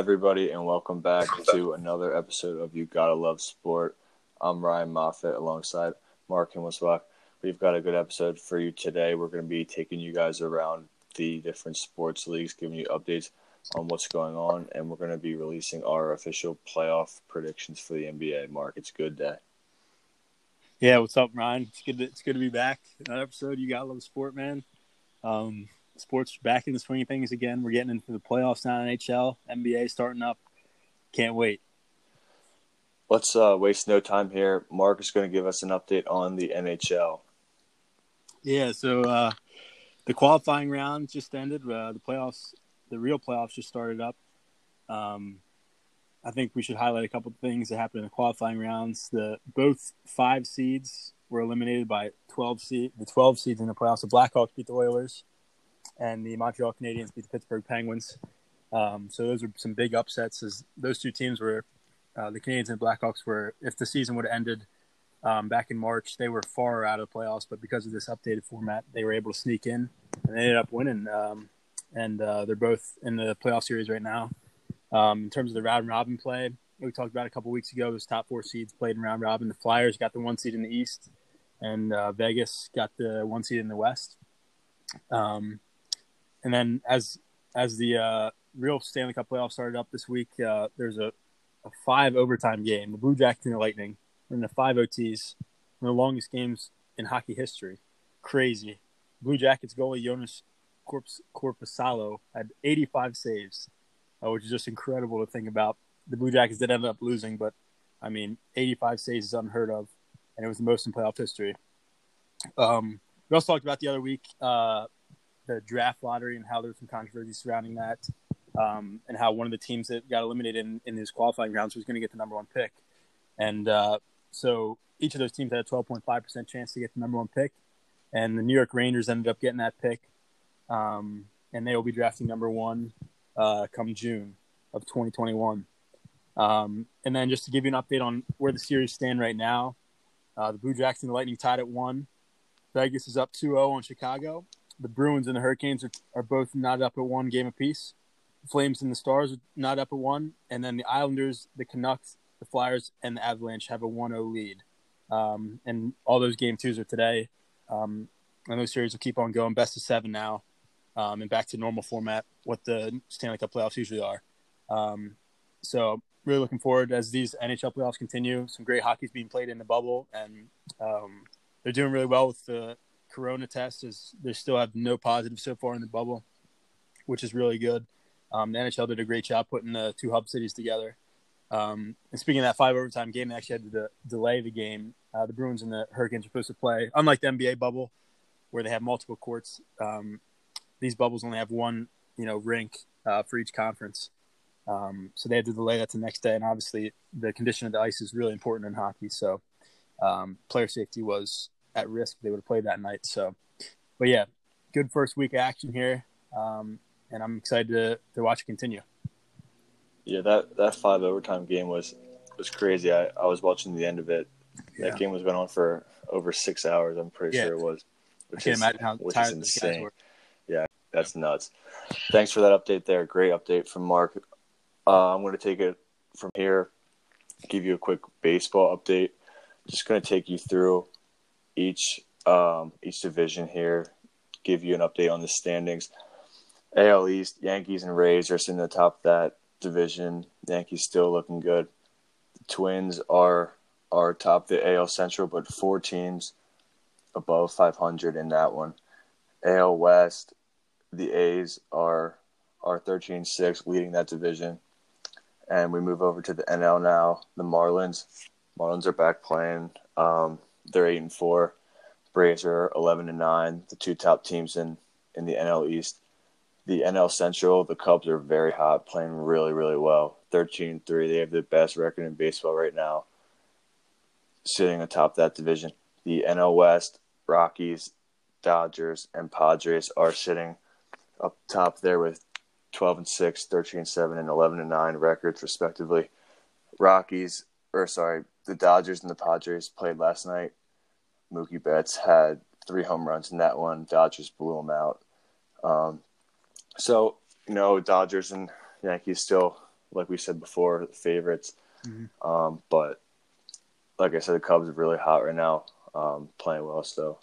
Everybody, and welcome back to another episode of You Gotta Love Sport. I'm Ryan Moffat alongside Mark and Himmelsbach. We've got a good episode for you today. We're going to be taking you guys around the different sports leagues, giving you updates on what's going on, and we're going to be releasing our official playoff predictions for the NBA. Mark, it's good day. Yeah, what's up, Ryan? It's good. To, it's good to be back. Another episode. You gotta love sport, man. Um, sports back in the swing of things again. We're getting into the playoffs now. in NHL, NBA starting up. Can't wait. Let's uh, waste no time here. Mark is going to give us an update on the NHL. Yeah, so uh, the qualifying round just ended. Uh, the playoffs, the real playoffs, just started up. Um, I think we should highlight a couple of things that happened in the qualifying rounds. The both five seeds were eliminated by twelve seed. The twelve seeds in the playoffs. The Blackhawks beat the Oilers, and the Montreal Canadiens beat the Pittsburgh Penguins. Um, so those are some big upsets. Those two teams were, uh, the Canadiens and Blackhawks were. If the season would have ended um, back in March, they were far out of the playoffs. But because of this updated format, they were able to sneak in, and they ended up winning. Um, and uh, they're both in the playoff series right now. Um, in terms of the round robin play, we talked about a couple weeks ago. Those top four seeds played in round robin. The Flyers got the one seed in the East, and uh, Vegas got the one seed in the West. Um, and then as as the uh, real Stanley Cup playoffs started up this week, uh, there's a, a five overtime game. The Blue Jackets and the Lightning in the five OTs, one of the longest games in hockey history. Crazy. Blue Jackets goalie Jonas Corpus Korpisalo had 85 saves uh, which is just incredible to think about. The Blue Jackets did end up losing, but I mean, 85 saves is unheard of, and it was the most in playoff history. Um, we also talked about the other week uh, the draft lottery and how there was some controversy surrounding that, um, and how one of the teams that got eliminated in, in his qualifying rounds was going to get the number one pick. And uh, so each of those teams had a 12.5% chance to get the number one pick, and the New York Rangers ended up getting that pick, um, and they will be drafting number one uh, come June of 2021. Um, and then just to give you an update on where the series stand right now, uh, the Blue Jackets and the Lightning tied at one. Vegas is up 2-0 on Chicago. The Bruins and the Hurricanes are, are both not up at one game apiece. The Flames and the Stars are not up at one, and then the Islanders, the Canucks, the Flyers, and the Avalanche have a 1-0 lead. Um, and all those game twos are today. Um, and those series will keep on going. Best of seven now um, and back to normal format, what the Stanley Cup playoffs usually are. Um, so really looking forward as these NHL playoffs continue. Some great hockey is being played in the bubble, and um, they're doing really well with the Corona test. is they still have no positives so far in the bubble, which is really good. Um, the NHL did a great job putting the two hub cities together. Um, and speaking of that five overtime game, they actually had to de- delay the game. Uh, the Bruins and the Hurricanes are supposed to play, unlike the NBA bubble, where they have multiple courts. Um, these bubbles only have one, you know, rink uh, for each conference. Um, so they had to delay that to the next day, and obviously the condition of the ice is really important in hockey. So um, player safety was at risk. They would have played that night. So, but yeah, good first week of action here, um, and I'm excited to to watch it continue. Yeah, that that five overtime game was was crazy. I, I was watching the end of it. Yeah. That game was going on for over six hours. I'm pretty yeah. sure it was. Which I can't is, imagine how tired the guys were. Yeah, that's nuts. Thanks for that update there. Great update from Mark. Uh, I'm going to take it from here, give you a quick baseball update. Just going to take you through each um, each division here, give you an update on the standings. AL East, Yankees and Rays are sitting at the top of that division. Yankees still looking good. The Twins are are top the AL Central, but four teams above 500 in that one. AL West, the A's are are 13-6 leading that division. And we move over to the NL now. The Marlins, Marlins are back playing. Um, they're eight and four. Braves are 11 and nine. The two top teams in in the NL East. The NL Central, the Cubs are very hot, playing really really well. 13-3. They have the best record in baseball right now. Sitting atop that division. The NL West, Rockies, Dodgers, and Padres are sitting up top there with 12 and 6, 13 and 7, and 11 and 9 records, respectively. Rockies, or sorry, the Dodgers and the Padres played last night. Mookie Betts had three home runs in that one. Dodgers blew him out. Um, so, you know, Dodgers and Yankees still, like we said before, the favorites. Mm-hmm. Um, but like I said, the Cubs are really hot right now, um, playing well still.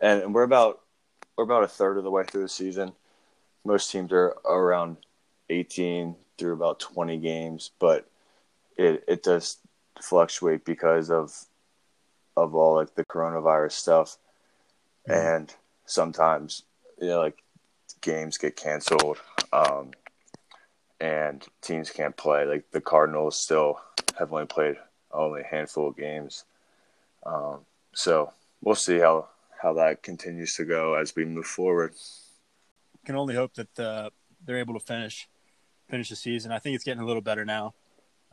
And, and we're about we're about a third of the way through the season. Most teams are around 18 through about 20 games, but it it does fluctuate because of of all like the coronavirus stuff, mm-hmm. and sometimes you know like games get canceled, um, and teams can't play. Like the Cardinals still have only played only a handful of games, um, so we'll see how how that continues to go as we move forward. Can only hope that uh, they're able to finish finish the season. I think it's getting a little better now.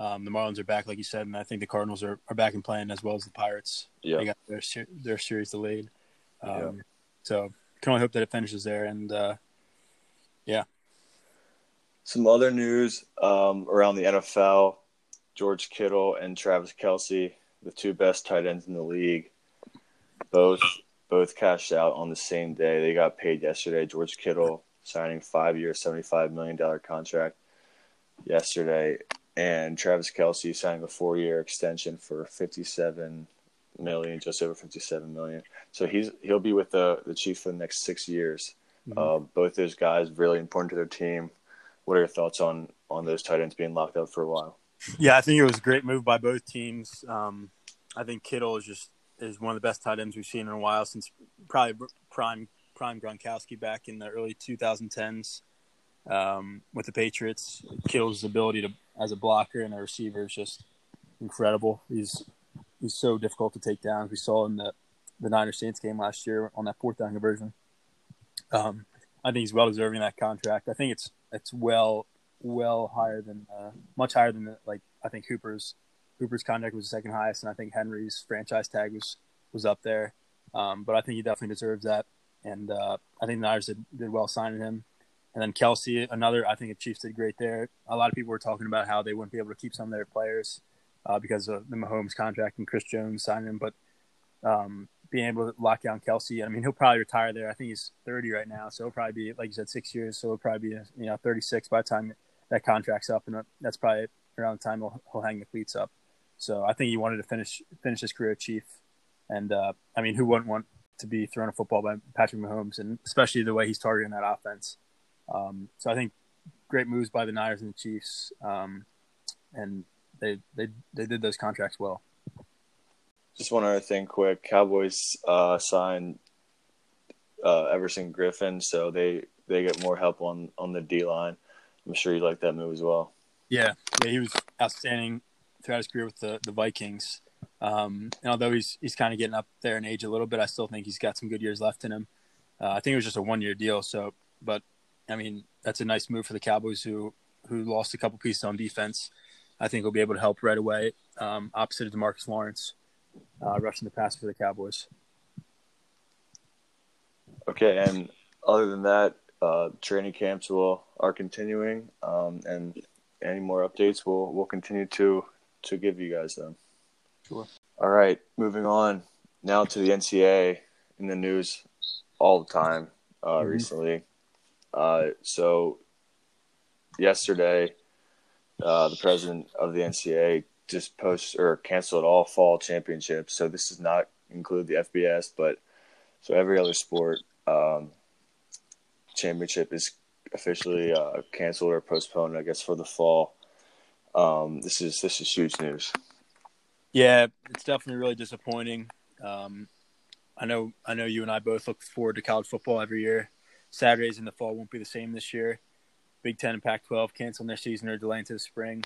Um, the Marlins are back, like you said, and I think the Cardinals are, are back and playing as well as the Pirates. Yeah, they got their their series delayed. Um, yeah. So can only hope that it finishes there, and uh, yeah. Some other news um, around the NFL: George Kittle and Travis Kelce, the two best tight ends in the league, both both cashed out on the same day. They got paid yesterday. George Kittle signing five year, seventy five million dollar contract yesterday, and Travis Kelce signing a four year extension for fifty seven million, just over fifty seven million. So he's he'll be with the the Chiefs for the next six years. Mm-hmm. Uh, both those guys really important to their team. What are your thoughts on on those tight ends being locked up for a while? Yeah, I think it was a great move by both teams. Um, I think Kittle is just is one of the best tight ends we've seen in a while since probably prime prime Gronkowski back in the early 2010s um, with the Patriots. Kittle's ability to as a blocker and a receiver is just incredible. He's he's so difficult to take down. We saw in the the Niners Saints game last year on that fourth down conversion. Um, I think he's well deserving that contract. I think it's it's well well higher than uh, much higher than the, like I think Hooper's Hooper's contract was the second highest, and I think Henry's franchise tag was was up there. Um, but I think he definitely deserves that, and uh, I think the Niners did, did well signing him. And then Kelce, another, I think the Chiefs did great there. A lot of people were talking about how they wouldn't be able to keep some of their players uh, because of the Mahomes contract and Chris Jones signing but um, being able to lock down Kelce, I mean, he'll probably retire there. I think he's 30 right now, so he'll probably be, like you said, six years. So he'll probably be, you know, 36 by the time that contract's up, and that's probably around the time he'll, he'll hang the cleats up. So I think he wanted to finish finish his career chief, and uh, I mean, who wouldn't want to be thrown a football by Patrick Mahomes, and especially the way he's targeting that offense. Um, so I think great moves by the Niners and the Chiefs, um, and they they they did those contracts well. Just one other thing, quick. Cowboys uh, signed uh, Everson Griffen, so they they get more help on on the D line. I'm sure you like that move as well. Yeah, yeah, he was outstanding throughout his career with the the Vikings. Um, and although he's he's kind of getting up there in age a little bit, I still think he's got some good years left in him. Uh, I think it was just a one year deal. So, but I mean, that's a nice move for the Cowboys who who lost a couple pieces on defense. I think will be able to help right away. Um, opposite of Demarcus Lawrence, uh, rushing the pass for the Cowboys. Okay, and other than that, uh, training camps will are continuing, um, and any more updates we'll we'll continue to to give you guys them. Sure. All right, moving on now to the NCAA in the news all the time uh, mm-hmm. recently. Uh, so yesterday, uh, the president of the NCAA just post or canceled all fall championships. So this does not include the FBS, but so every other sport um, championship is officially uh, canceled or postponed. I guess for the fall. Um, this is this is huge news. Yeah, it's definitely really disappointing. Um, I know I know you and I both look forward to college football every year. Saturdays in the fall won't be the same this year. Big Ten and Pac-12 canceling their season or delaying to the spring.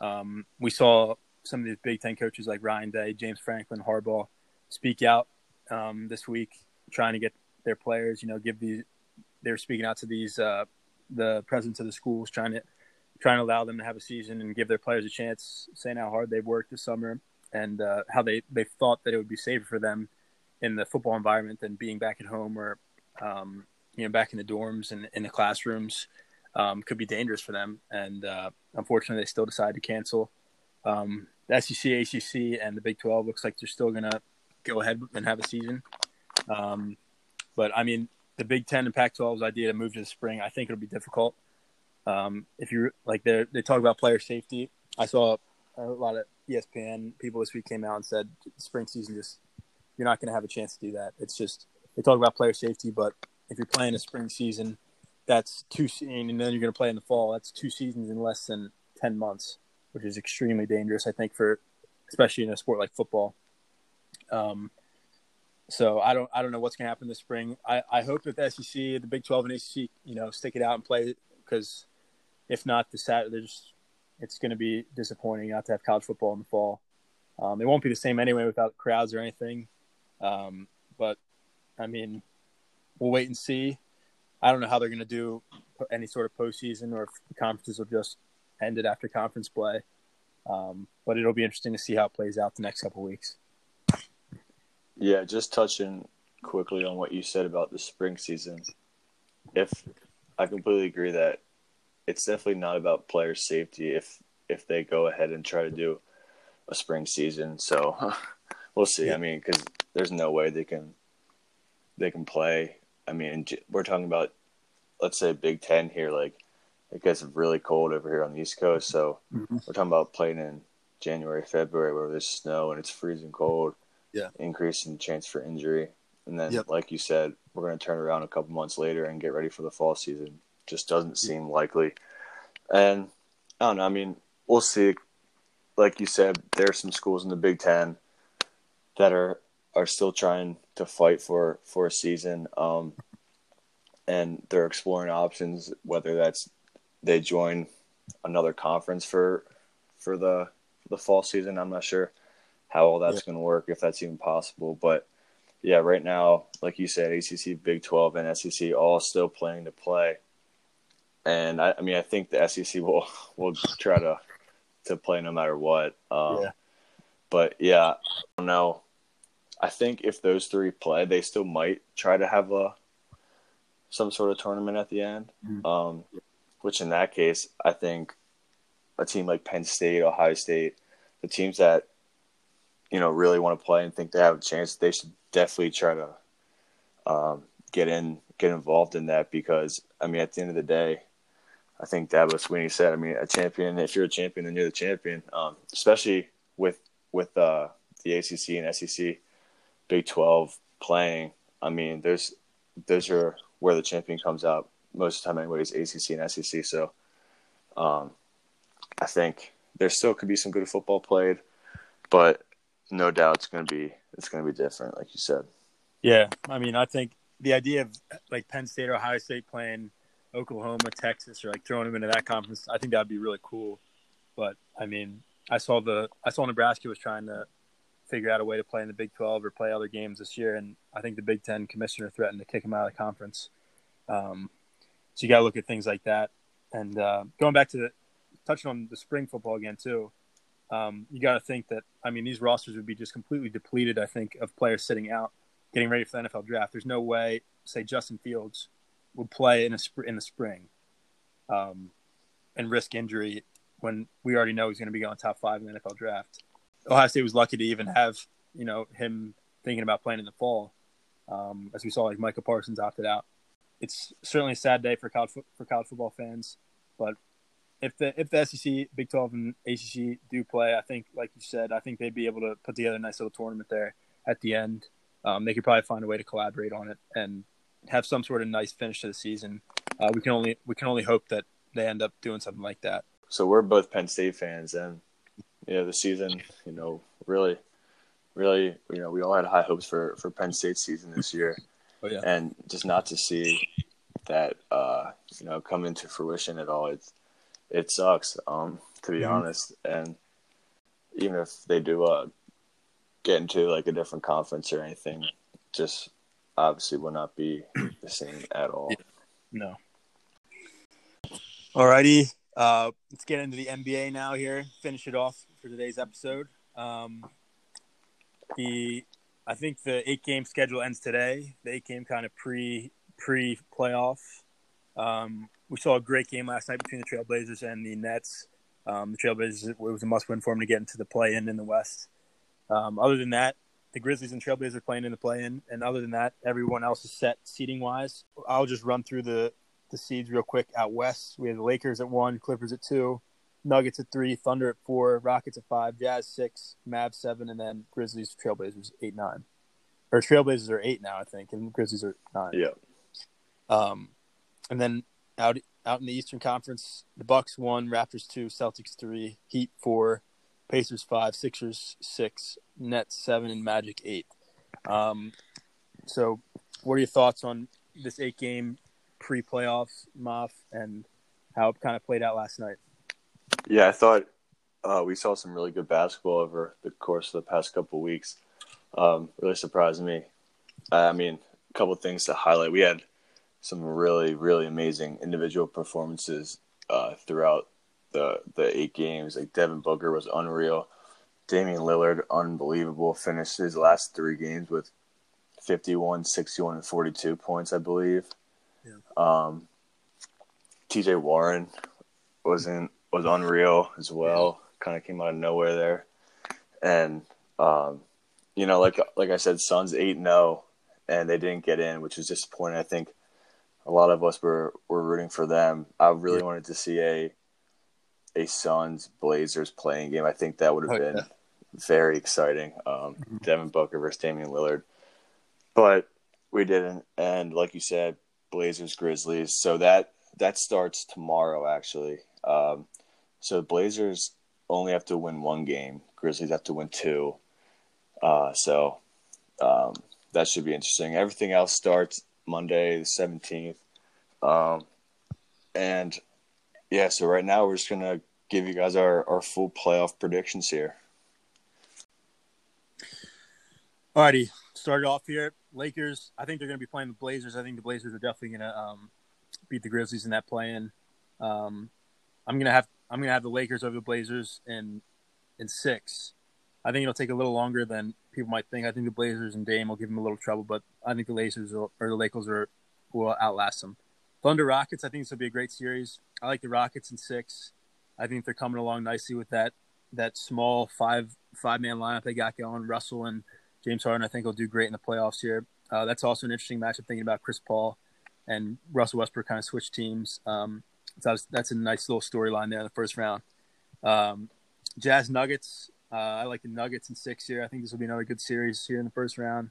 Um, we saw some of these Big Ten coaches like Ryan Day, James Franklin, Harbaugh speak out um, this week, trying to get their players. You know, give these they're speaking out to these uh, the presidents of the schools, trying to trying to allow them to have a season and give their players a chance, saying how hard they've worked this summer and uh, how they, they thought that it would be safer for them in the football environment than being back at home or um, you know back in the dorms and in the classrooms um, could be dangerous for them. And uh, unfortunately, they still decided to cancel. Um, the SEC, ACC, and the Big 12 looks like they're still going to go ahead and have a season. Um, but I mean, the Big Ten and Pac 12's idea to move to the spring, I think it'll be difficult. Um, if you like, they talk about player safety. I saw a lot of ESPN people this week came out and said spring season just you're not going to have a chance to do that. It's just they talk about player safety, but if you're playing a spring season, that's two and then you're going to play in the fall. That's two seasons in less than ten months, which is extremely dangerous. I think for especially in a sport like football. Um, so I don't I don't know what's going to happen this spring. I, I hope that the SEC, the Big Twelve, and ACC, you know, stick it out and play because if not, the Sat there's it's going to be disappointing not to have college football in the fall. Um, it won't be the same anyway without crowds or anything. Um, but I mean, we'll wait and see. I don't know how they're going to do any sort of postseason or if the conferences will just end it after conference play. Um, but it'll be interesting to see how it plays out the next couple weeks. Yeah, just touching quickly on what you said about the spring season. If I completely agree that it's definitely not about player safety if if they go ahead and try to do a spring season. So we'll see. Yeah. I mean, because there's no way they can they can play. I mean, we're talking about let's say Big Ten here. Like it gets really cold over here on the East Coast, so mm-hmm. we're talking about playing in January, February, where there's snow and it's freezing cold. Yeah, increasing chance for injury, and then yep. like you said, we're going to turn around a couple months later and get ready for the fall season. Just doesn't seem likely. And I don't know. I mean, we'll see. Like you said, there are some schools in the Big Ten that are are still trying to fight for for a season, um, and they're exploring options. Whether that's they join another conference for for the for the fall season. I'm not sure how all that's yeah. going to work if that's even possible, but yeah, right now, like you said, ACC, Big 12, and SEC all still playing to play and I, I, mean, I think the SEC will will try to to play no matter what. Um, yeah. But yeah, I don't know. I think if those three play, they still might try to have a some sort of tournament at the end. Mm-hmm. Um, which in that case, I think a team like Penn State, Ohio State, the teams that you know really want to play and think they have a chance, they should definitely try to um, get in, get involved in that because I mean, at the end of the day, I think that Dabo Swinney said, I mean, a champion, if you're a champion, then you're the champion. Um, especially with with uh, the ACC and SEC, Big 12 playing. I mean, there's those are where the champion comes out most of the time, anyways. ACC and SEC. So, um, I think there still could be some good football played, but no doubt it's going to be it's going to be different, like you said. Yeah, I mean, I think the idea of like Penn State or Ohio State playing Oklahoma, Texas, or like throwing them into that conference, I think that'd be really cool. But I mean, I saw the I saw Nebraska was trying to figure out a way to play in the Big 12 or play other games this year, and I think the Big Ten commissioner threatened to kick him out of the conference. Um, so you got to look at things like that. And uh, going back to the, touching on the spring football again too, um, you got to think that I mean these rosters would be just completely depleted. I think of players sitting out, getting ready for the NFL draft. There's no way, say Justin Fields would play in a sp- in the spring, um, and risk injury when we already know he's going to be going top five in the NFL draft. Ohio State was lucky to even have you know him thinking about playing in the fall, um, as we saw like Micah Parsons opted out. It's certainly a sad day for college for college football fans, but if the if the SEC, Big Twelve, and ACC do play, I think, like you said, I think they'd be able to put together a nice little tournament there at the end. Um, they could probably find a way to collaborate on it and have some sort of nice finish to the season. Uh, we can only we can only hope that they end up doing something like that. So we're both Penn State fans, and you know the season, you know, really, really, you know, we all had high hopes for for Penn State's season this year, oh, yeah. and just not to see that uh, you know come into fruition at all, it it sucks. Um, to be mm-hmm. honest, and even if they do uh, get into like a different conference or anything, just obviously will not be the same at all. No. Alrighty, uh, let's get into the NBA now. Here, finish it off for today's episode. Um, the I think the eight game schedule ends today. The eight game kind of pre pre playoff. Um, we saw a great game last night between the Trailblazers and the Nets. Um, the Trailblazers it was a must win for them to get into the play in in the West. Um, other than that, the Grizzlies and Trailblazers are playing in the play-in, and other than that, everyone else is set seating wise. I'll just run through the the seeds real quick out west. We have the Lakers at one, Clippers at two, Nuggets at three, Thunder at four, Rockets at five, Jazz six, Mavs seven, and then Grizzlies, Trailblazers eight nine. Or Trailblazers are eight now, I think, and Grizzlies are nine. Yeah. Um, and then out out in the Eastern Conference, the Bucks one, Raptors two, Celtics three, Heat four, Pacers five, Sixers six, Nets seven, and Magic eight. Um, so, what are your thoughts on this eight game pre playoffs, Moff, and how it kind of played out last night? Yeah, I thought uh, we saw some really good basketball over the course of the past couple weeks. Um, really surprised me. I mean, a couple things to highlight. We had some really, really amazing individual performances uh, throughout the the eight games. Like Devin Booker was unreal. Damian Lillard, unbelievable. Finished his last three games with 51, 61, and 42 points, I believe. Yeah. Um, TJ Warren wasn't was unreal as well. Kind of came out of nowhere there, and um, you know, like like I said, Suns eight zero, and they didn't get in, which was disappointing. I think a lot of us were were rooting for them. I really Yeah. wanted to see a a Suns Blazers playing game. I think that would have Oh, been yeah. very exciting. Um, Mhm. Devin Booker versus Damian Lillard, but we didn't. And like you said, Blazers Grizzlies. So that that starts tomorrow actually. Um, so the Blazers only have to win one game. Grizzlies have to win two. Uh, so um, that should be interesting. Everything else starts Monday the seventeenth. Um, and yeah, so right now we're just gonna give you guys our, our full playoff predictions here. Alrighty, started off here. Lakers. I think they're to be playing the Blazers. I think the Blazers are definitely to um, beat the Grizzlies in that play-in. Um, I'm to have I'm going to have the Lakers over the Blazers in in six. I think it'll take a little longer than people might think. I think the Blazers and Dame will give them a little trouble, but I think the Lakers or the Lakers are, will outlast them. Thunder Rockets. I think this will be a great series. I like the Rockets in six. I think they're coming along nicely with that that small five five man lineup they got going. Russell and James Harden, I think, will do great in the playoffs here. Uh, that's also an interesting matchup thinking about Chris Paul and Russell Westbrook kind of switch teams. Um, so that's, a nice little storyline there in the first round. Um, Jazz Nuggets. Uh, I like the Nuggets in six here. I think this will be another good series here in the first round.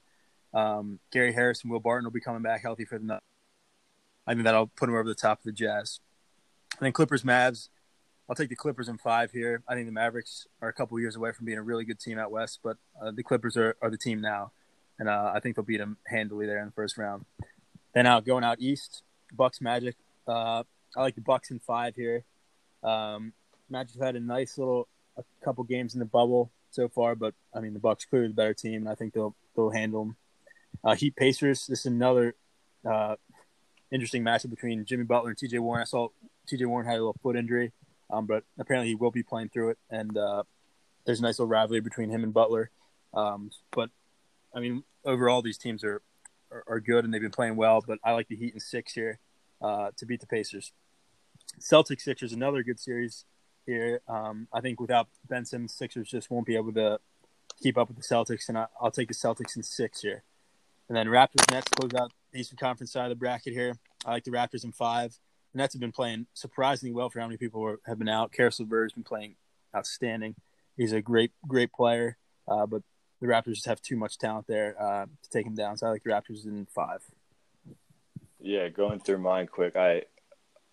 Um, Gary Harris and Will Barton will be coming back healthy for the Nuggets. I think that'll put them over the top of the Jazz. And then Clippers Mavs. I'll take the Clippers in five here. I think the Mavericks are a couple years away from being a really good team out west, but uh, the Clippers are, are the team now, and uh, I think they'll beat them handily there in the first round. Then out going out east, Bucks Magic. Uh, I like the Bucks in five here. Um, Magic have had a nice little a couple games in the bubble so far, but I mean the Bucks clearly the better team, and I think they'll they'll handle them. Uh, Heat Pacers. This is another uh, interesting matchup between Jimmy Butler and T.J. Warren. I saw T.J. Warren had a little foot injury, um, but apparently he will be playing through it, and uh, there's a nice little rivalry between him and Butler. Um, but I mean, overall these teams are, are are good and they've been playing well. But I like the Heat in six here uh, to beat the Pacers. Celtics Sixers another good series here. Um, I think without Ben Simmons, Sixers just won't be able to keep up with the Celtics, and I, I'll take the Celtics in six here. And then Raptors Nets close out the Eastern Conference side of the bracket here. I like the Raptors in five. The Nets have been playing surprisingly well for how many people were, have been out. Caris LeVert has been playing outstanding. He's a great, great player, uh, but the Raptors just have too much talent there uh, to take him down. So I like the Raptors in five. Yeah, going through mine quick, I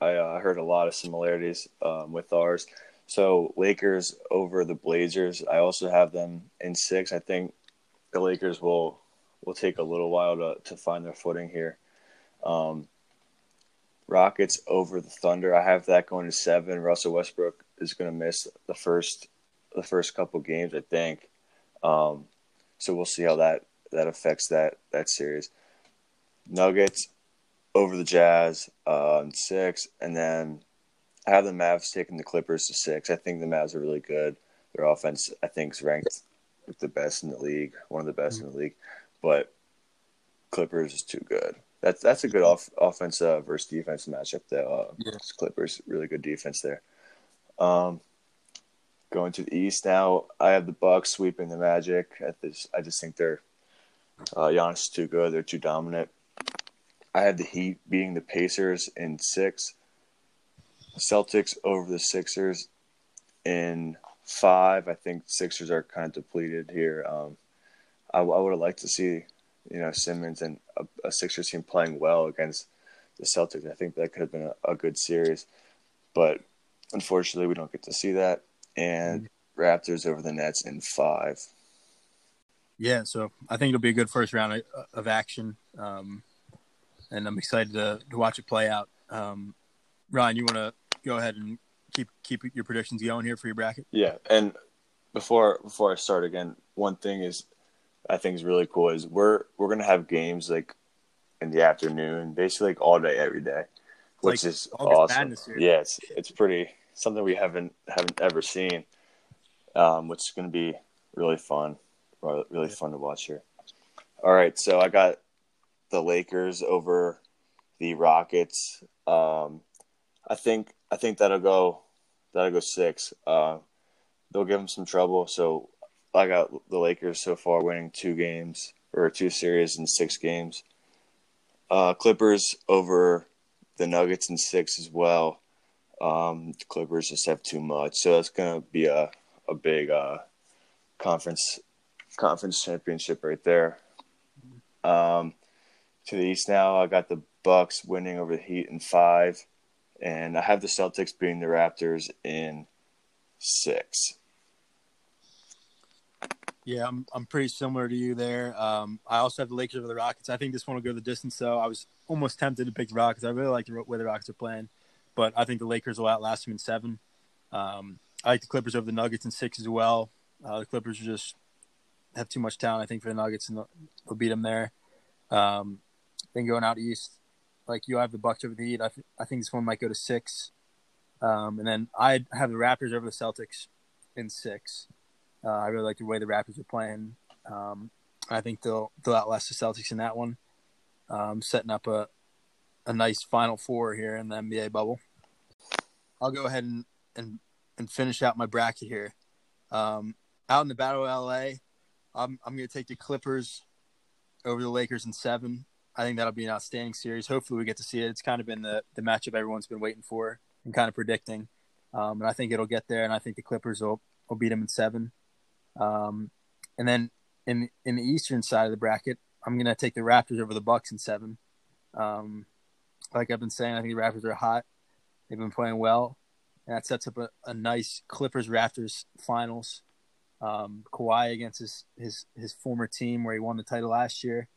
I uh, heard a lot of similarities um, with ours. So Lakers over the Blazers. I also have them in six. I think the Lakers will will take a little while to to find their footing here. Um, Rockets over the Thunder. I have that going to seven. Russell Westbrook is going to miss the first the first couple games, I think. Um, so we'll see how that that affects that that series. Nuggets over the Jazz uh, in six, and then I have the Mavs taking the Clippers to six. I think the Mavs are really good. Their offense, I think, is ranked with the best in the league, one of the best in the league. But Clippers is too good. That's that's a good off offense uh, versus defense matchup. Though uh, Yeah. Clippers really good defense there. Um, going to the East now, I have the Bucks sweeping the Magic. At this, I just think they're uh, Giannis is too good. They're too dominant. I had the Heat beating the Pacers in six. Celtics over the Sixers in five. I think Sixers are kind of depleted here. Um, I, I would have liked to see, you know, Simmons and a, a, Sixers team playing well against the Celtics. I think that could have been a, a good series, but unfortunately, we don't get to see that. And mm-hmm. Raptors over the Nets in five. Yeah, so I think it'll be a good first round of, action, um, and I'm excited to, to watch it play out. Um, Ryan, you want to go ahead and keep keep your predictions going here for your bracket? Yeah, and before before I start again, one thing is I think is really cool is we're we're gonna have games like in the afternoon, basically like all day every day, which like is awesome. Yeah, it's it's pretty something we haven't haven't ever seen, um, which is gonna be really fun, really fun to watch here. All right, so I got the Lakers over the Rockets. Um, I think I think that'll go that'll go six. Uh, they'll give them some trouble. So I got the Lakers so far winning two games or two series in six games. Uh, Clippers over the Nuggets in six as well. Um, the Clippers just have too much, so that's gonna be a a big uh, conference conference championship right there. Um, to the East now, I got the Bucks winning over the Heat in five, and I have the Celtics beating the Raptors in six. Yeah, I'm I'm pretty similar to you there. Um, I also have the Lakers over the Rockets. I think this one will go the distance, though. I was almost tempted to pick the Rockets. I really like the way the Rockets are playing, but I think the Lakers will outlast them in seven. Um, I like the Clippers over the Nuggets in six as well. Uh, the Clippers just have too much talent, I think, for the Nuggets, and they'll, they'll beat them there. Um, then going out east, like you have the Bucks over the Heat. I, I think this one might go to six, um, and then I have the Raptors over the Celtics in six. Uh, I really like the way the Raptors are playing. Um, I think they'll they'll outlast the Celtics in that one, um, setting up a a nice Final Four here in the NBA bubble. I'll go ahead and and, and finish out my bracket here. Um, out in the Battle of LA, I'm I'm going to take the Clippers over the Lakers in seven. I think that'll be an outstanding series. Hopefully, we get to see it. It's kind of been the the matchup everyone's been waiting for and kind of predicting. Um, and I think it'll get there, and I think the Clippers will will beat them in seven. Um, and then in in the eastern side of the bracket, I'm gonna take the Raptors over the Bucks in seven. Um, like I've been saying, I think the Raptors are hot. They've been playing well, and that sets up a, a nice Clippers Raptors finals. Um, Kawhi against his, his his former team where he won the title last year.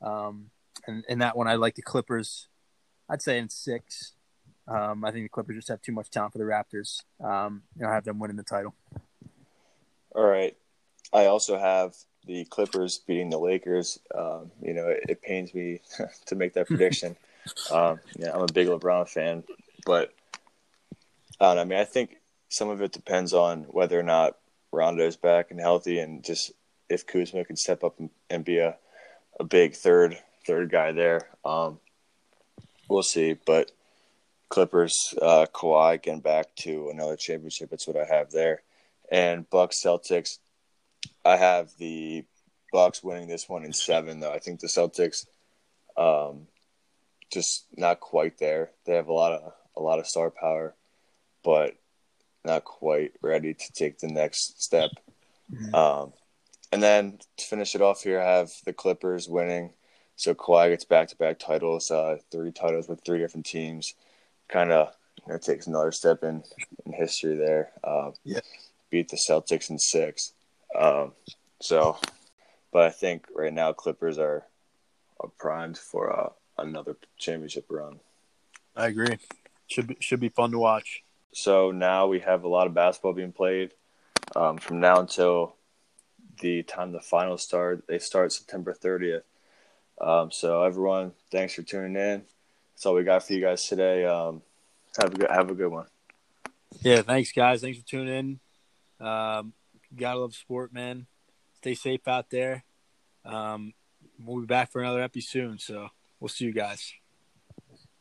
Um, and in that one, I like the Clippers. I'd say in six. Um, I think the Clippers just have too much talent for the Raptors. Um, you know, I have them winning the title. All right. I also have the Clippers beating the Lakers. Um, you know, it, it, pains me to make that prediction. um, yeah, I'm a big LeBron fan, but I don't know. I mean, I think some of it depends on whether or not Rondo's back and healthy, and just if Kuzma can step up and, and be a, a big third third guy there. Um, we'll see, but Clippers, uh, Kawhi getting back to another championship. That's what I have there and Bucks Celtics. I have the Bucks winning this one in seven, though. I think the Celtics, um, just not quite there. They have a lot of a lot of star power, but not quite ready to take the next step. Mm-hmm. Um, and then to finish it off here, I have the Clippers winning. So Kawhi gets back to back titles, uh, three titles with three different teams. Kind of you know, takes another step in, in history there. Um, yeah beat the Celtics in six. Um, so, but I think right now Clippers are, are primed for uh, another championship run. I agree. Should be, should be fun to watch. So now we have a lot of basketball being played. Um, from now until the time the finals start, they start September 30th. Um, so everyone, thanks for tuning in. That's all we got for you guys today. Um, have a good have a good one. Yeah, thanks guys. Thanks for tuning in. Um, gotta love sport, man. Stay safe out there. Um, we'll be back for another episode soon, so we'll see you guys.